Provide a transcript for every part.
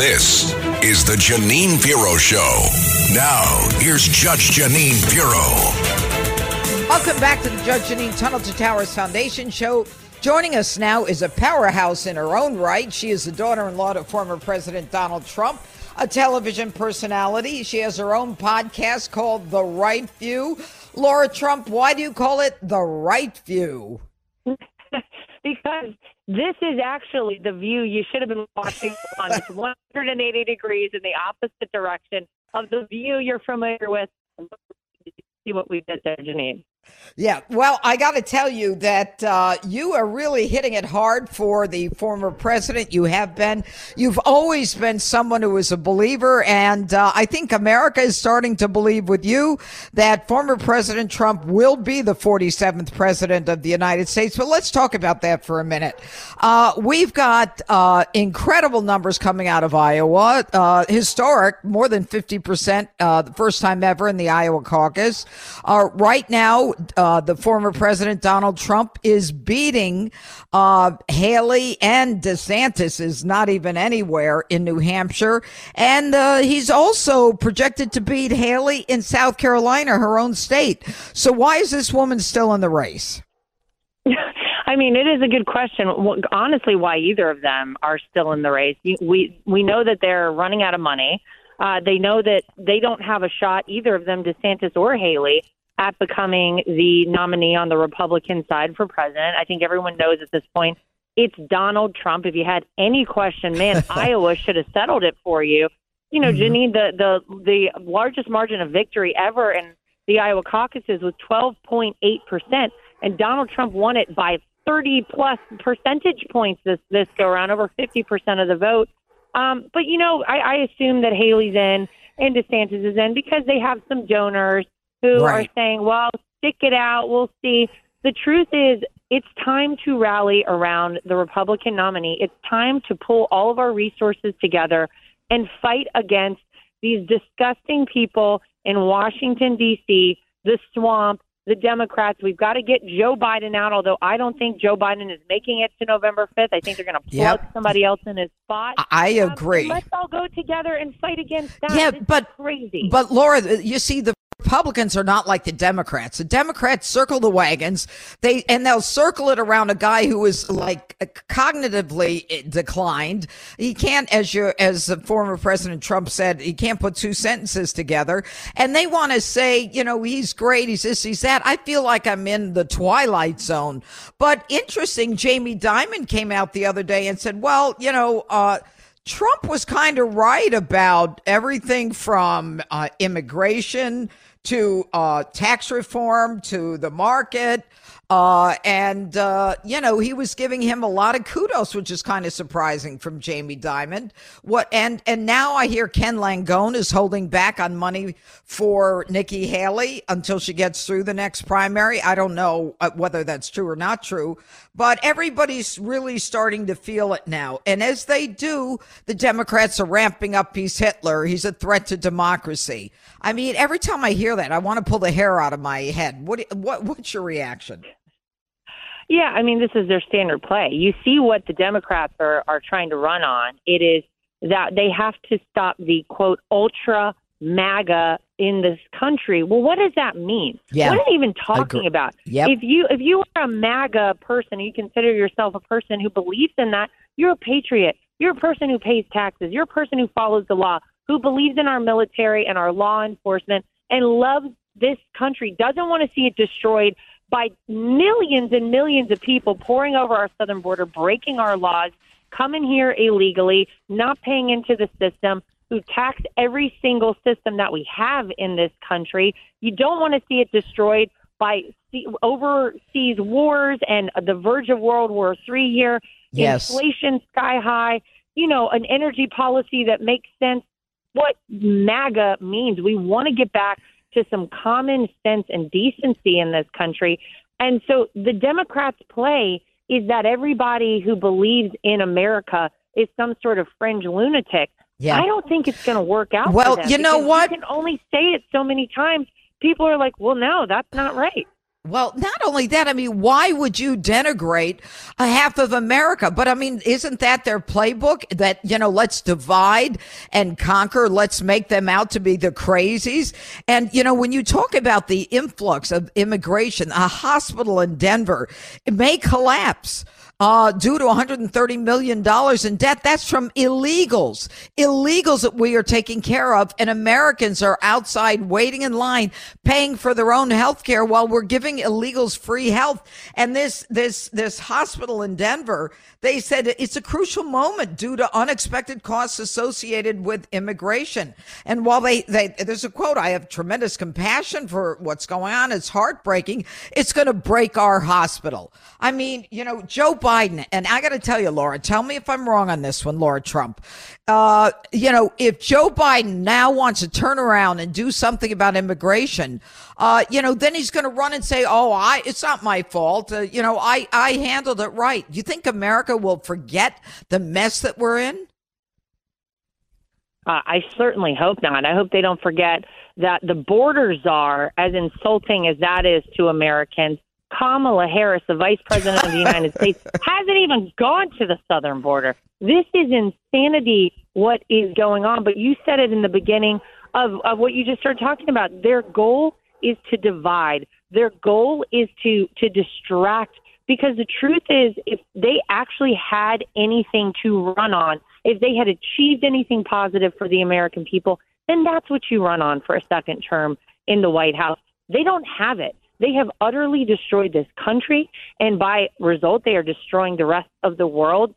This is the Jeanine Pirro Show. Now, here's Judge Jeanine Pirro. Welcome back to the Judge Jeanine Tunnel to Towers Foundation Show. Joining us now is a powerhouse in her own right. She is the daughter in law to former President Donald Trump, a television personality. She has her own podcast called The Right View. Lara Trump, why do you call it The Right View? because this is actually the view you should have been watching on. It's 180 degrees in the opposite direction of the view you're familiar with. See what we did there, Jeanine. Yeah, well, I got to tell you that uh, you are really hitting it hard for the former president. You have been. You've always been someone who is a believer, and uh, I think America is starting to believe with you that former President Trump will be the 47th president of the United States. But let's talk about that for a minute. Uh, we've got uh, incredible numbers coming out of Iowa, uh, historic, more than 50%, uh, the first time ever in the Iowa caucus. right now, uh, the former president Donald Trump is beating uh, Haley and DeSantis is not even anywhere in New Hampshire, and uh, he's also projected to beat Haley in South Carolina, her own state. So why is this woman still in the race? I mean, it is a good question. Honestly, why either of them are still in the race? We we know that they're running out of money. Uh, they know that they don't have a shot, either of them, DeSantis or Haley, at becoming the nominee on the Republican side for president. I think everyone knows at this point it's Donald Trump. If you had any question, man, Iowa should have settled it for you. You know, mm-hmm. Jeanine, the the the largest margin of victory ever in the Iowa caucuses was 12.8 percent, and Donald Trump won it by 30 plus percentage points this this go around, over 50 percent of the vote. Um, but you know, I, I assume that Haley's in and DeSantis is in because they have some donors who right. are saying, well, stick it out, we'll see. The truth is, it's time to rally around the Republican nominee. It's time to pull all of our resources together and fight against these disgusting people in Washington, D.C., the swamp, the Democrats. We've got to get Joe Biden out, although I don't think Joe Biden is making it to November 5th. I think they're going to plug yep. somebody else in his spot. I um, agree. let's all go together and fight against that. Yeah, but crazy. But Lara, you see the Republicans are not like the Democrats. The Democrats circle the wagons. They and they'll circle it around a guy who is like cognitively declined. He can't, as you as the former President Trump said, he can't put two sentences together. And they want to say, you know, he's great. He's this. He's that. I feel like I'm in the twilight zone. But interesting, Jamie Dimon came out the other day and said, well, you know. uh Trump was kind of right about everything from uh, immigration to uh, tax reform to the market. Uh, and, uh, you know, he was giving him a lot of kudos, which is kind of surprising from Jamie Dimon. What, and, and now I hear Ken Langone is holding back on money for Nikki Haley until she gets through the next primary. I don't know uh, whether that's true or not true, but everybody's really starting to feel it now. And as they do, the Democrats are ramping up He's Hitler. He's a threat to democracy. I mean, every time I hear that, I want to pull the hair out of my head. What, what, what's your reaction? Yeah, I mean, this is their standard play. You see what the Democrats are, are trying to run on. It is that they have to stop the quote ultra MAGA in this country. Well, what does that mean? Yeah. What are they even talking about? Yep. If you if you are a MAGA person, you consider yourself a person who believes in that, you're a patriot. You're a person who pays taxes. You're a person who follows the law, who believes in our military and our law enforcement and loves this country, doesn't want to see it destroyed by millions and millions of people pouring over our southern border, breaking our laws, coming here illegally, not paying into the system, who tax every single system that we have in this country. You don't want to see it destroyed by overseas wars and the verge of World War III here, yes. inflation sky high, you know, an energy policy that makes sense. What MAGA means, we want to get back to some common sense and decency in this country. And so the Democrats' play is that everybody who believes in America is some sort of fringe lunatic. Yeah. I don't think it's going to work out. Well, you know what? You can only say it so many times. People are like, well, no, that's not right. Well, not only that, I mean, why would you denigrate a half of America? But I mean, isn't that their playbook that, you know, let's divide and conquer. Let's make them out to be the crazies. And, you know, when you talk about the influx of immigration, a hospital in Denver, it may collapse uh, due to $130 million in debt. That's from illegals, illegals that we are taking care of. And Americans are outside waiting in line, paying for their own health care while we're giving illegals free health. And this, this, this hospital in Denver, they said it's a crucial moment due to unexpected costs associated with immigration. And while they, they, there's a quote, I have tremendous compassion for what's going on. It's heartbreaking. It's going to break our hospital. I mean, you know, Joe Biden Biden, and I got to tell you, Lara, tell me if I'm wrong on this one, Lara Trump. Uh, you know, if Joe Biden now wants to turn around and do something about immigration, uh, you know, then he's going to run and say, "Oh, I, it's not my fault. Uh, you know, I, I handled it right." You think America will forget the mess that we're in? Uh, I certainly hope not. I hope they don't forget that the borders are as insulting as that is to Americans, Kamala Harris, the vice president of the United States, hasn't even gone to the southern border. This is insanity what is going on. But you said it in the beginning of, of what you just started talking about. Their goal is to divide. Their goal is to to distract because the truth is if they actually had anything to run on, if they had achieved anything positive for the American people, then that's what you run on for a second term in the White House. They don't have it. They have utterly destroyed this country, and by result, they are destroying the rest of the world.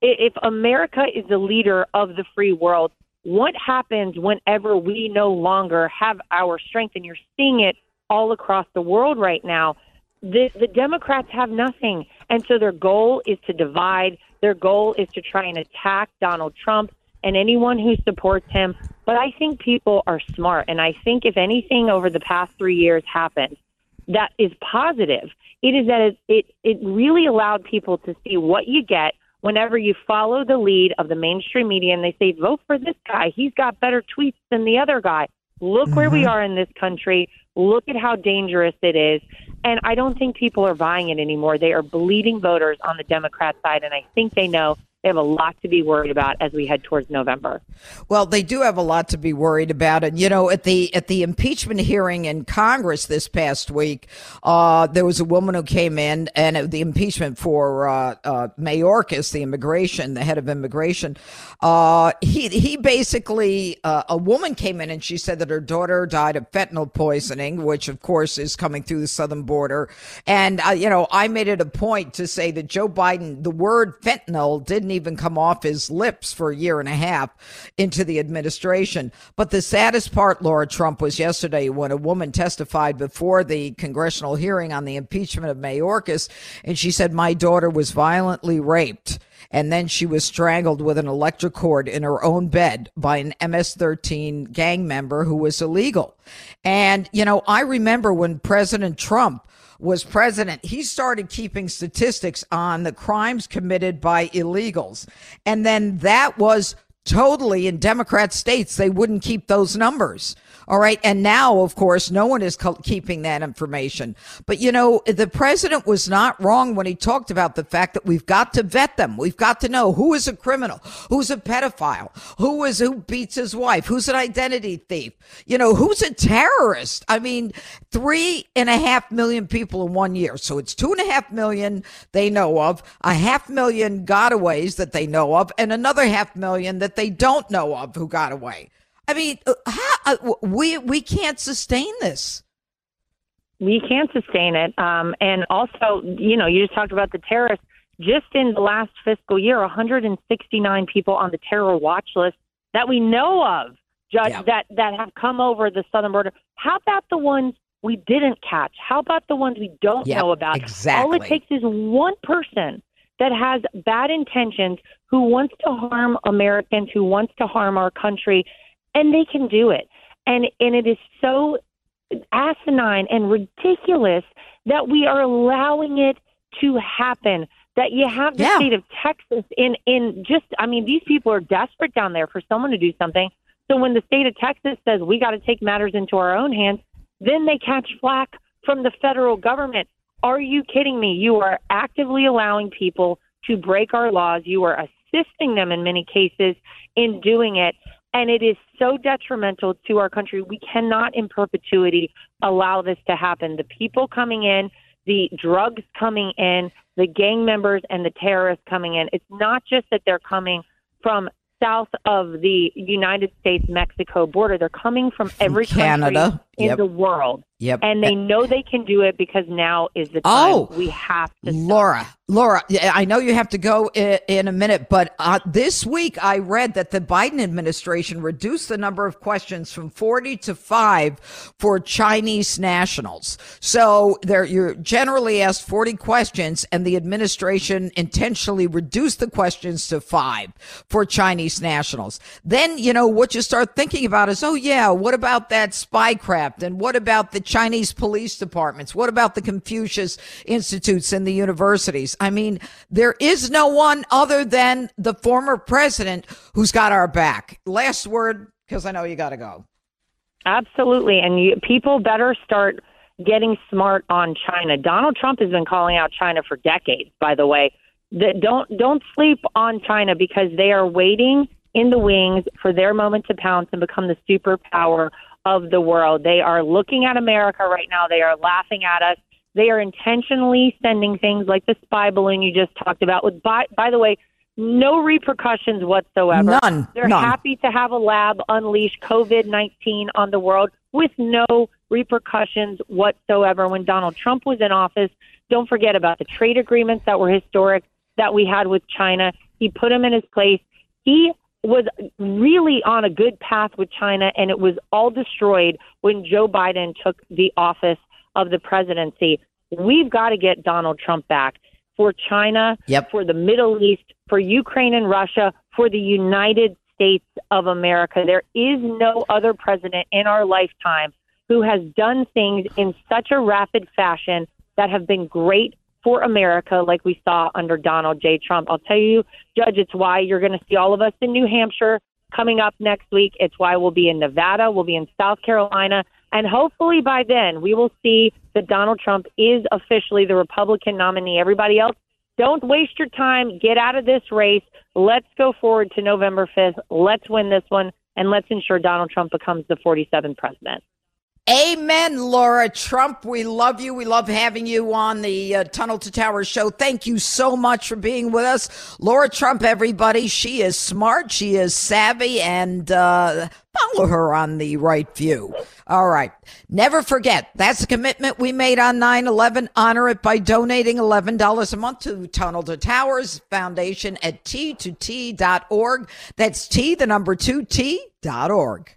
If America is the leader of the free world, what happens whenever we no longer have our strength? And you're seeing it all across the world right now. The, the Democrats have nothing. And so their goal is to divide. Their goal is to try and attack Donald Trump and anyone who supports him. But I think people are smart. And I think if anything over the past three years happened, that is positive. It is that it, it, it really allowed people to see what you get whenever you follow the lead of the mainstream media and they say, vote for this guy. He's got better tweets than the other guy. Look mm-hmm. where we mm-hmm. are in this country. Look at how dangerous it is. And I don't think people are buying it anymore. They are bleeding voters on the Democrat side. And I think they know they have a lot to be worried about as we head towards November. Well, they do have a lot to be worried about, and you know, at the at the impeachment hearing in Congress this past week, uh, there was a woman who came in, and the impeachment for uh, uh, Mayorkas, the immigration, the head of immigration. Uh, he he basically uh, a woman came in and she said that her daughter died of fentanyl poisoning, which of course is coming through the southern border, and uh, you know, I made it a point to say that Joe Biden, the word fentanyl didn't even come off his lips for a year and a half into the administration. But the saddest part, Lara Trump, was yesterday when a woman testified before the congressional hearing on the impeachment of Mayorkas, and she said, My daughter was violently raped and then she was strangled with an electric cord in her own bed by an MS-13 gang member who was illegal. And you know, I remember when President Trump was president, he started keeping statistics on the crimes committed by illegals. And then that was totally in Democrat states, they wouldn't keep those numbers. All right. And now, of course, no one is keeping that information. But, you know, the president was not wrong when he talked about the fact that we've got to vet them. We've got to know who is a criminal, who's a pedophile, who is, who beats his wife, who's an identity thief, you know, who's a terrorist. I mean, three and a half million people in one year. So it's two and a half million they know of, a half million gotaways that they know of, and another half million that they don't know of who got away. I mean, uh, how, uh, we we can't sustain this. We can't sustain it. Um, and also, you know, you just talked about the terrorists. Just in the last fiscal year, 169 people on the terror watch list that we know of, Judge, yeah. that that have come over the southern border. How about the ones we didn't catch? How about the ones we don't yep, know about? Exactly. All it takes is one person that has bad intentions who wants to harm Americans, who wants to harm our country, and they can do it. And and it is so asinine and ridiculous that we are allowing it to happen. That you have the yeah. state of Texas in in just I mean these people are desperate down there for someone to do something. So when the state of Texas says we got to take matters into our own hands, then they catch flack from the federal government. Are you kidding me? You are actively allowing people to break our laws. You are assisting them in many cases in doing it. And it is so detrimental to our country. We cannot in perpetuity allow this to happen. The people coming in, the drugs coming in, the gang members and the terrorists coming in. It's not just that they're coming from south of the United States Mexico border. They're coming from every Canada. country in Yep. the world. Yep. And they know they can do it because now is the time Oh, we have to stop. Lara, Lara, I know you have to go in, a minute, but uh, this week I read that the Biden administration reduced the number of questions from 40 to 5 for Chinese nationals. So there you're generally asked 40 questions and the administration intentionally reduced the questions to 5 for Chinese nationals. Then, you know, what you start thinking about is, oh yeah, what about that and what about the Chinese police departments? What about the Confucius institutes and the universities? I mean, there is no one other than the former president who's got our back. Last word, because I know you got to go. Absolutely, and you, people better start getting smart on China. Donald Trump has been calling out China for decades. By the way, don't don't sleep on China because they are waiting in the wings for their moment to pounce and become the superpower of the world. They are looking at America right now. They are laughing at us. They are intentionally sending things like the spy balloon you just talked about. With by by the way, no repercussions whatsoever. None. They're None. happy to have a lab unleash COVID 19 on the world with no repercussions whatsoever. When Donald Trump was in office, don't forget about the trade agreements that were historic that we had with China. He put him in his place. He was really on a good path with China, and it was all destroyed when Joe Biden took the office of the presidency. We've got to get Donald Trump back for China, Yep. for the Middle East, for Ukraine and Russia, for the United States of America. There is no other president in our lifetime who has done things in such a rapid fashion that have been great for America, like we saw under Donald J. Trump. I'll tell you, Judge, it's why you're going to see all of us in New Hampshire coming up next week. It's why we'll be in Nevada, we'll be in South Carolina, and hopefully by then we will see that Donald Trump is officially the Republican nominee. Everybody else, don't waste your time. Get out of this race. Let's go forward to November 5th. Let's win this one, and let's ensure Donald Trump becomes the 47th president. Amen, Lara Trump. We love you. We love having you on the uh, Tunnel to Tower show. Thank you so much for being with us. Lara Trump, everybody. She is smart. She is savvy and, uh, follow her on the right view. All right. Never forget. That's a commitment we made on 9-11. Honor it by donating $11 a month to Tunnel to Towers Foundation at t2t.org. That's T, the number two, T dot org.